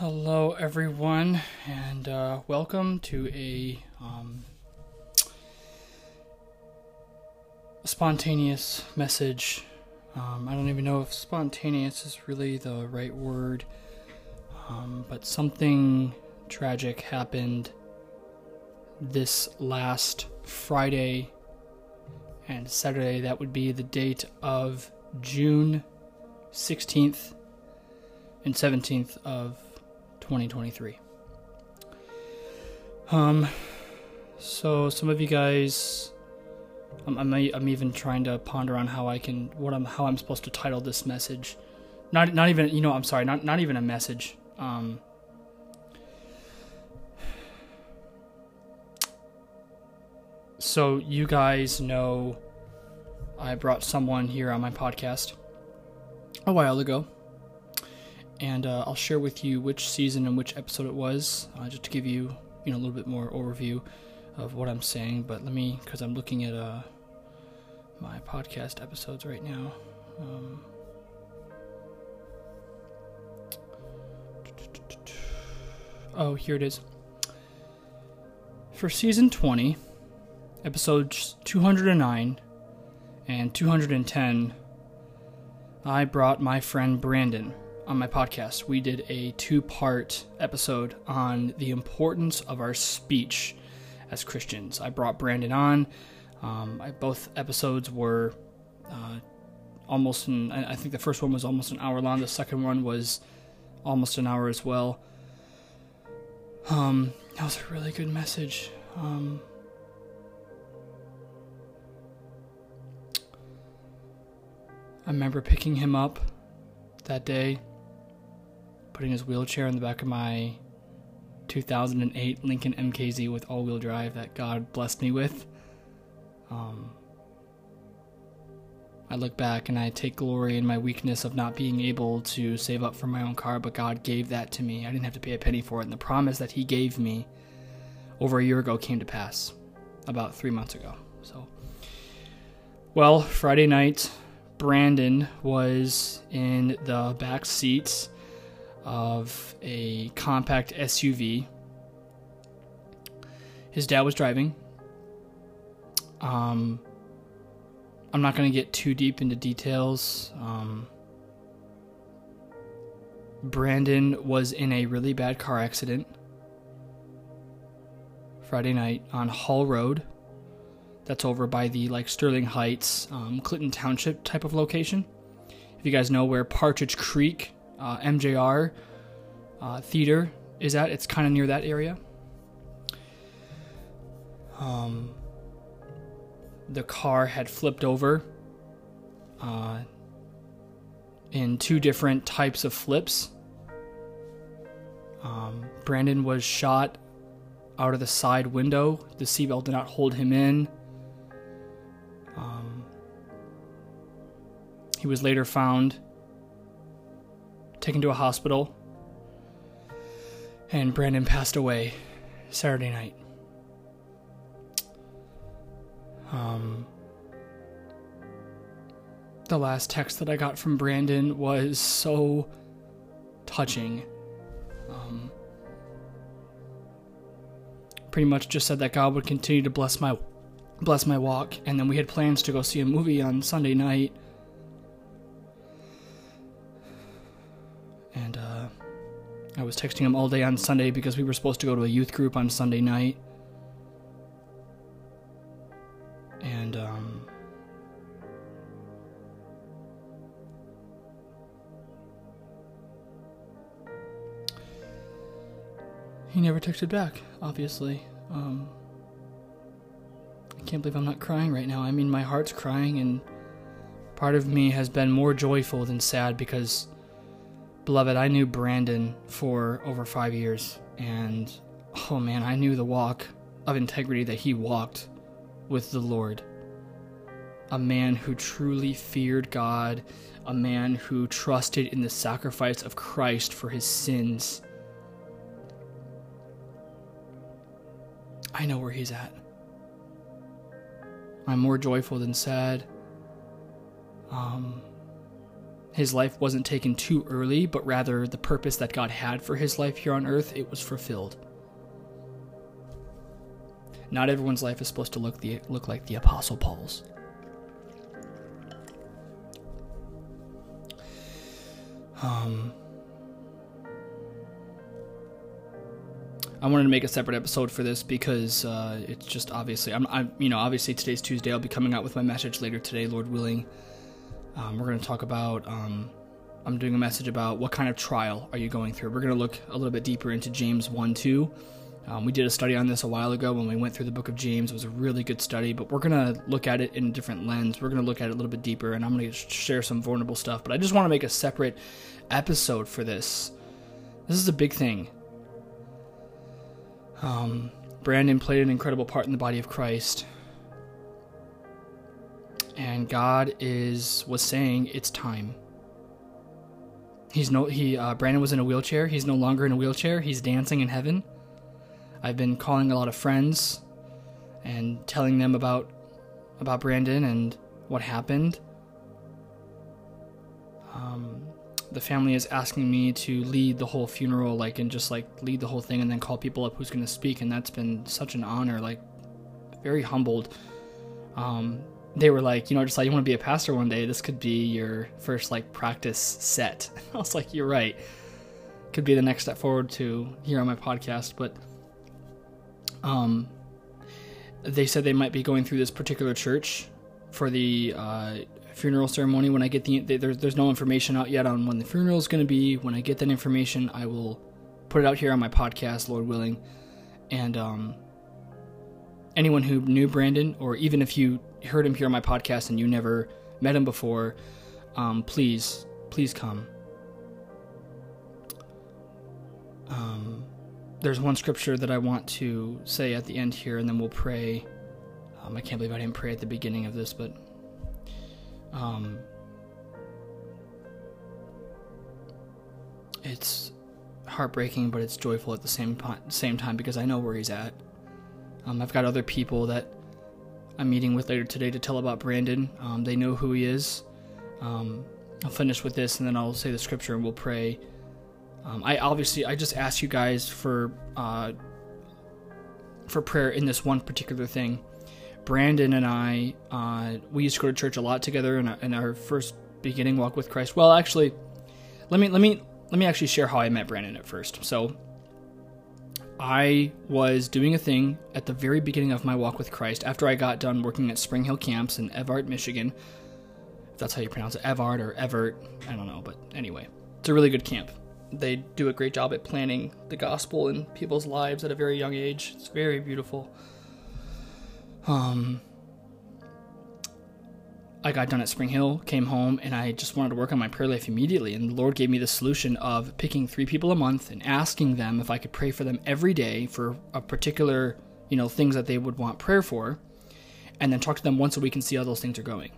Hello, everyone, and uh, welcome to a um, spontaneous message. Um, I don't even know if spontaneous is really the right word, um, but something tragic happened this last Friday and Saturday. That would be the date of June 16th and 17th of 2023. Um, so some of you guys, I'm, I'm, I'm even trying to ponder on how I can, what I'm, how I'm supposed to title this message. Not, not even, you know, I'm sorry, not, not even a message. Um, so you guys know I brought someone here on my podcast a while ago and uh, I'll share with you which season and which episode it was, uh, just to give you, you know, a little bit more overview of what I'm saying. But let me, because I'm looking at uh, my podcast episodes right now. Um, oh, here it is. For season 20, episodes 209 and 210, I brought my friend Brandon on my podcast, we did a two part episode on the importance of our speech as Christians. I brought Brandon on. Um, I, both episodes were uh, almost, an, I think the first one was almost an hour long, the second one was almost an hour as well. Um, that was a really good message. Um, I remember picking him up that day putting his wheelchair in the back of my 2008 Lincoln MKZ with all wheel drive that God blessed me with. Um, I look back and I take glory in my weakness of not being able to save up for my own car, but God gave that to me. I didn't have to pay a penny for it. And the promise that He gave me over a year ago came to pass about three months ago. So, well, Friday night, Brandon was in the back seats of a compact SUV. His dad was driving. Um, I'm not going to get too deep into details. Um, Brandon was in a really bad car accident Friday night on Hall Road. That's over by the like Sterling Heights, um, Clinton Township type of location. If you guys know where Partridge Creek uh, MJR uh, theater is at. It's kind of near that area. Um, the car had flipped over uh, in two different types of flips. Um, Brandon was shot out of the side window. The seatbelt did not hold him in. Um, he was later found taken to a hospital, and Brandon passed away Saturday night. Um, the last text that I got from Brandon was so touching. Um, pretty much just said that God would continue to bless my bless my walk, and then we had plans to go see a movie on Sunday night I was texting him all day on Sunday because we were supposed to go to a youth group on Sunday night. And um, he never texted back, obviously. Um, I can't believe I'm not crying right now. I mean, my heart's crying, and part of me has been more joyful than sad because Beloved, I knew Brandon for over five years, and oh man, I knew the walk of integrity that he walked with the Lord. A man who truly feared God, a man who trusted in the sacrifice of Christ for his sins. I know where he's at. I'm more joyful than sad. Um, his life wasn't taken too early, but rather the purpose that God had for his life here on earth, it was fulfilled. Not everyone's life is supposed to look the look like the apostle Paul's. Um I wanted to make a separate episode for this because uh, it's just obviously I'm, I'm, you know obviously today's Tuesday I'll be coming out with my message later today Lord willing um, we're going to talk about um, I'm doing a message about what kind of trial are you going through. We're going to look a little bit deeper into James 1 2 um, we did a study on this a while ago when we went through the book of James. It was a really good study but we're going to look at it in a different lens. We're going to look at it a little bit deeper and I'm going to share some vulnerable stuff but I just want to make a separate episode for this. This is a big thing. Um, Brandon played an incredible part in the body of Christ. And God is was saying it's time. He's no he uh, Brandon was in a wheelchair. He's no longer in a wheelchair. He's dancing in heaven. I've been calling a lot of friends and telling them about about Brandon and what happened. Um, the family is asking me to lead the whole funeral, like, and just like lead the whole thing and then call people up who's going to speak. And that's been such an honor, like, very humbled. Um, they were like, you know, just like, you want to be a pastor one day, this could be your first, like, practice set. I was like, you're right. Could be the next step forward to here on my podcast. But, um, they said they might be going through this particular church for the uh, funeral ceremony. When I get the there's there's no information out yet on when the funeral is going to be. When I get that information, I will put it out here on my podcast, Lord willing. And um, anyone who knew Brandon, or even if you heard him here on my podcast and you never met him before, um, please, please come. Um, there's one scripture that I want to say at the end here, and then we'll pray. Um, I can't believe I didn't pray at the beginning of this, but um, it's heartbreaking, but it's joyful at the same same time because I know where he's at. Um, I've got other people that I'm meeting with later today to tell about Brandon. Um, they know who he is. Um, I'll finish with this and then I'll say the scripture and we'll pray. Um, I obviously I just ask you guys for uh, for prayer in this one particular thing. Brandon and I, uh, we used to go to church a lot together in our, in our first beginning walk with Christ. Well, actually, let me let me let me actually share how I met Brandon at first. So, I was doing a thing at the very beginning of my walk with Christ after I got done working at Spring Hill Camps in Evart, Michigan. If that's how you pronounce it, Evart or Evert, I don't know, but anyway, it's a really good camp. They do a great job at planting the gospel in people's lives at a very young age. It's very beautiful. Um, I got done at Spring Hill, came home, and I just wanted to work on my prayer life immediately. And the Lord gave me the solution of picking three people a month and asking them if I could pray for them every day for a particular, you know, things that they would want prayer for, and then talk to them once a week and see how those things are going.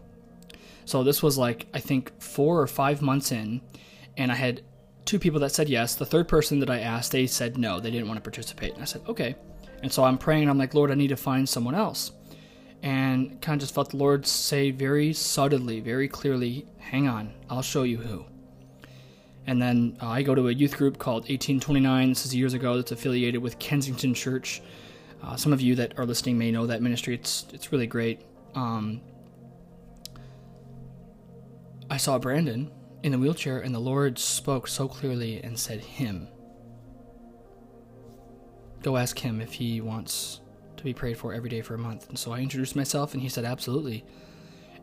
So this was like I think four or five months in, and I had two people that said yes. The third person that I asked, they said no, they didn't want to participate. And I said okay. And so I'm praying, I'm like, Lord, I need to find someone else. And kind of just felt the Lord say very subtly, very clearly, hang on, I'll show you who. And then uh, I go to a youth group called 1829. This is years ago. That's affiliated with Kensington Church. Uh, some of you that are listening may know that ministry. It's it's really great. Um, I saw Brandon in the wheelchair, and the Lord spoke so clearly and said, "Him." go ask him if he wants to be prayed for every day for a month. And so I introduced myself, and he said, absolutely.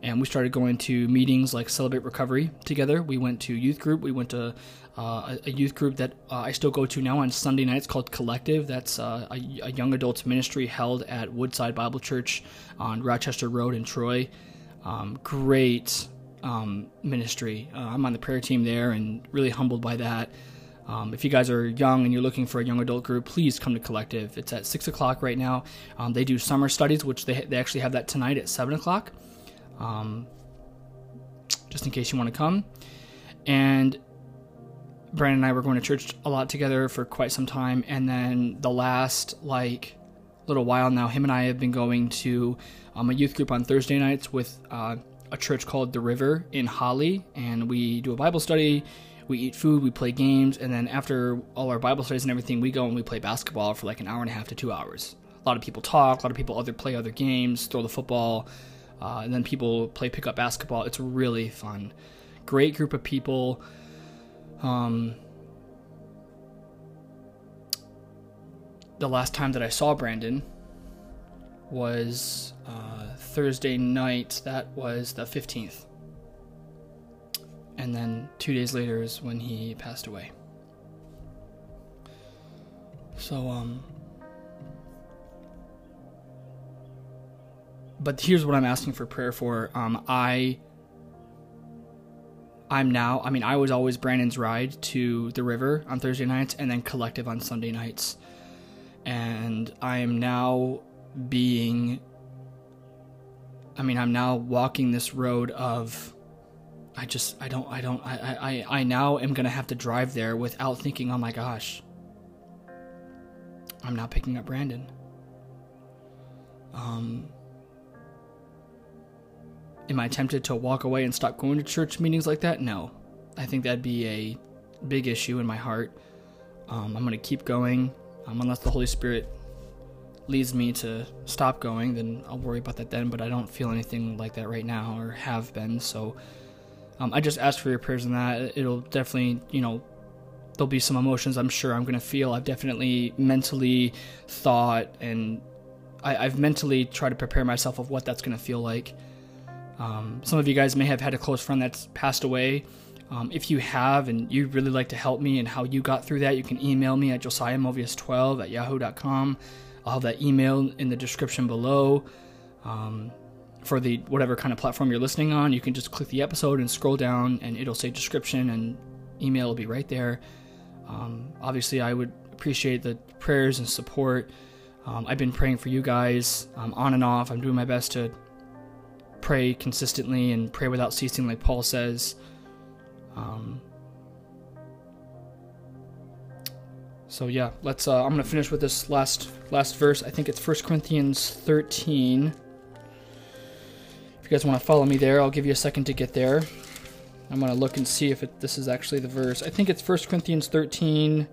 And we started going to meetings like Celebrate Recovery together. We went to youth group. We went to uh, a youth group that uh, I still go to now on Sunday nights called Collective. That's uh, a, a, young adults ministry held at Woodside Bible Church on Rochester Road in Troy. Um, great um, ministry. Uh, I'm on the prayer team there and really humbled by that. Um, if you guys are young and you're looking for a young adult group, please come to Collective. It's at 6 o'clock right now. Um, they do summer studies, which they, they actually have that tonight at 7 o'clock, um, just in case you want to come. And Brandon and I were going to church a lot together for quite some time. And then the last, like, little while now, him and I have been going to um, a youth group on Thursday nights with uh, a church called The River in Holly, and we do a Bible study. We eat food, we play games, and then after all our Bible studies and everything, we go and we play basketball for like an hour and a half to two hours. A lot of people talk, a lot of people other play other games, throw the football, uh, and then people play pickup basketball. It's really fun. Great group of people. Um, the last time that I saw Brandon was uh, Thursday night. That was the 15th. And then two days later is when he passed away. So, um. But here's what I'm asking for prayer for. Um, I. I'm now, I mean, I was always Brandon's ride to the river on Thursday nights and then collective on Sunday nights. And I am now being I mean, I'm now walking this road of I just I don't I don't I I I now am to have to drive there without thinking, "Oh my gosh. I'm not picking up Brandon." Um Am I tempted to walk away and stop going to church meetings like that? No. I think that'd be a big issue in my heart. Um, I'm to keep going um, unless the Holy Spirit leads me to stop going, then I'll worry about that then. But I don't feel anything like that right now or have been. So um, I just ask for your prayers on that. It'll definitely, you know, there'll be some emotions I'm sure I'm to feel. I've definitely mentally thought and I, have mentally tried to prepare myself of what that's to feel like. Um, some of you guys may have had a close friend that's passed away. Um, if you have and you'd really like to help me and how you got through that, you can email me at josiahmovius12 at yahoo.com. I'll have that email in the description below. Um, for the whatever kind of platform you're listening on, you can just click the episode and scroll down, and it'll say description, and email will be right there. Um, obviously, I would appreciate the prayers and support. Um, I've been praying for you guys um, on and off. I'm doing my best to pray consistently and pray without ceasing, like Paul says. Um, So yeah, let's. Uh, I'm gonna finish with this last last verse. I think it's 1 Corinthians 13. You guys want to follow me there, I'll give you a second to get there. I'm gonna look and see if it, this is actually the verse. I think it's 1 Corinthians 13.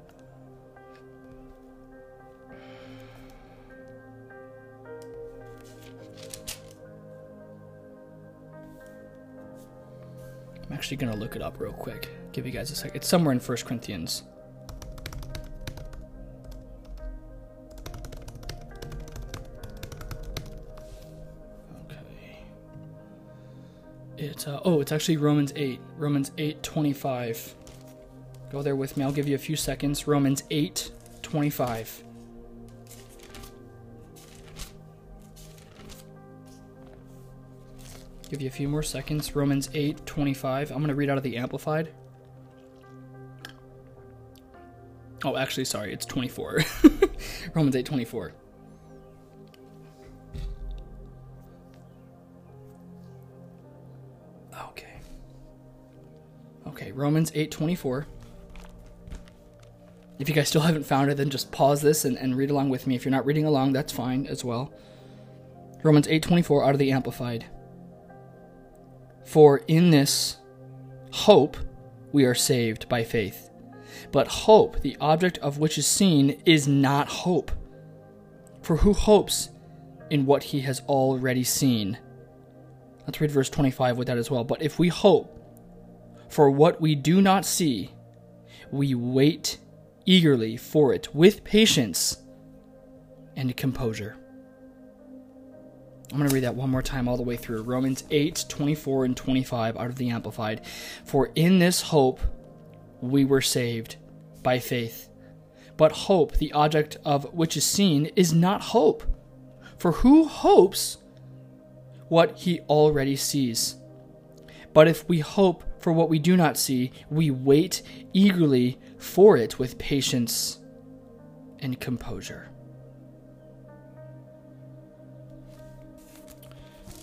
I'm actually gonna look it up real quick. Give you guys a second. It's somewhere in 1 Corinthians. It's uh, oh, it's actually Romans 8. Romans 8:25. Go there with me. I'll give you a few seconds. Romans 8:25. Give you a few more seconds. Romans 8:25. I'm going to read out of the amplified. Oh, actually, sorry, it's 24. Romans 8:24. Okay, Okay, Romans 8:24. If you guys still haven't found it, then just pause this and, and read along with me. If you're not reading along, that's fine as well. Romans 8:24 out of the Amplified. For in this hope we are saved by faith. But hope, the object of which is seen, is not hope. For who hopes in what he has already seen? Let's read verse 25 with that as well. But if we hope for what we do not see, we wait eagerly for it with patience and composure. I'm going to read that one more time all the way through. Romans 8, 24 and 25 out of the Amplified. For in this hope we were saved by faith. But hope, the object of which is seen, is not hope. For who hopes what he already sees? But if we hope for what we do not see, we wait eagerly for it with patience and composure.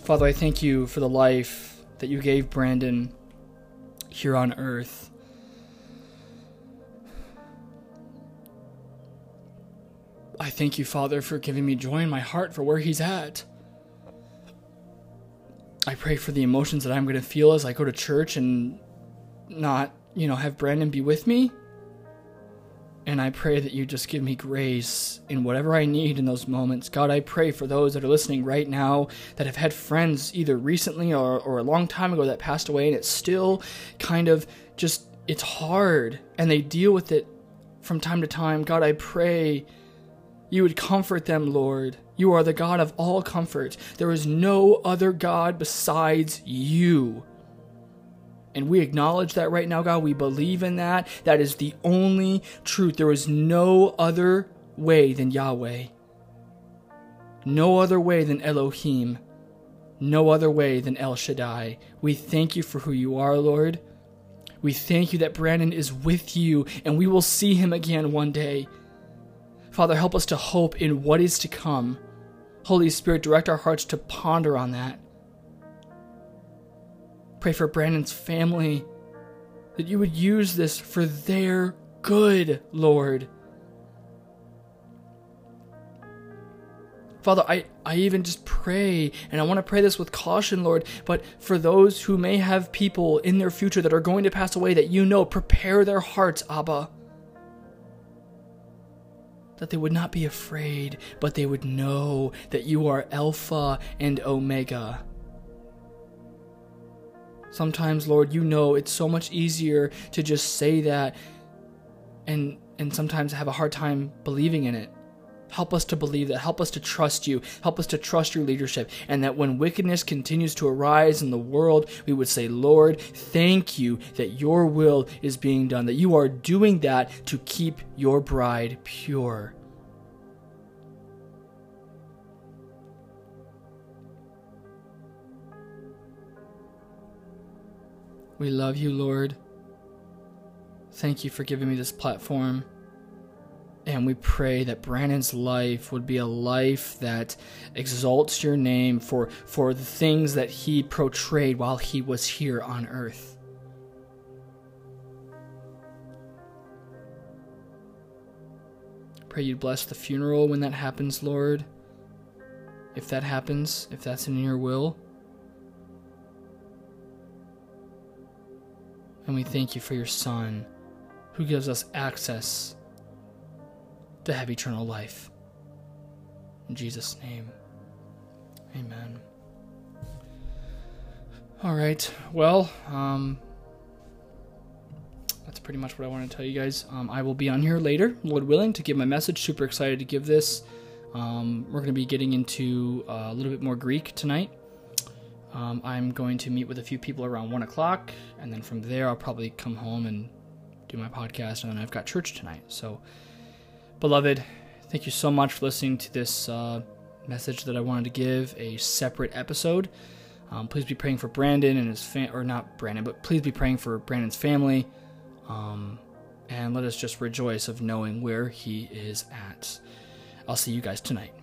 Father, I thank you for the life that you gave Brandon here on earth. I thank you, Father, for giving me joy in my heart for where he's at. I pray for the emotions that I'm going to feel as I go to church and not, you know, have Brandon be with me. And I pray that you just give me grace in whatever I need in those moments. God, I pray for those that are listening right now that have had friends either recently or, or a long time ago that passed away, and it's still kind of just, it's hard, and they deal with it from time to time. God, I pray you would comfort them, Lord. You are the God of all comfort. There is no other God besides you. And we acknowledge that right now, God. We believe in that. That is the only truth. There is no other way than Yahweh. No other way than Elohim. No other way than El Shaddai. We thank you for who you are, Lord. We thank you that Brandon is with you and we will see him again one day. Father, help us to hope in what is to come. Holy Spirit, direct our hearts to ponder on that. Pray for Brandon's family, that you would use this for their good, Lord. Father, I, I even just pray, and I want to pray this with caution, Lord, but for those who may have people in their future that are going to pass away that you know, prepare their hearts, Abba. That they would not be afraid, but they would know that you are Alpha and Omega Sometimes, Lord, you know it's so much easier to just say that and and sometimes have a hard time believing in it. Help us to believe that. Help us to trust you. Help us to trust your leadership. And that when wickedness continues to arise in the world, we would say, Lord, thank you that your will is being done, that you are doing that to keep your bride pure. We love you, Lord. Thank you for giving me this platform. And we pray that Brandon's life would be a life that exalts your name for, for the things that he portrayed while he was here on earth. Pray you bless the funeral when that happens, Lord. If that happens, if that's in your will. And we thank you for your Son, who gives us access to have eternal life. In Jesus' name, amen. All right, well, um, that's pretty much what I want to tell you guys. Um, I will be on here later, Lord willing, to give my message. Super excited to give this. Um, we're going to be getting into uh, a little bit more Greek tonight. Um, I'm going to meet with a few people around one o'clock, and then from there I'll probably come home and do my podcast, and then I've got church tonight. So, beloved, thank you so much for listening to this uh, message that I wanted to give a separate episode. Um, please be praying for Brandon and his fam, or not Brandon, but please be praying for Brandon's family. Um, and let us just rejoice of knowing where he is at. I'll see you guys tonight.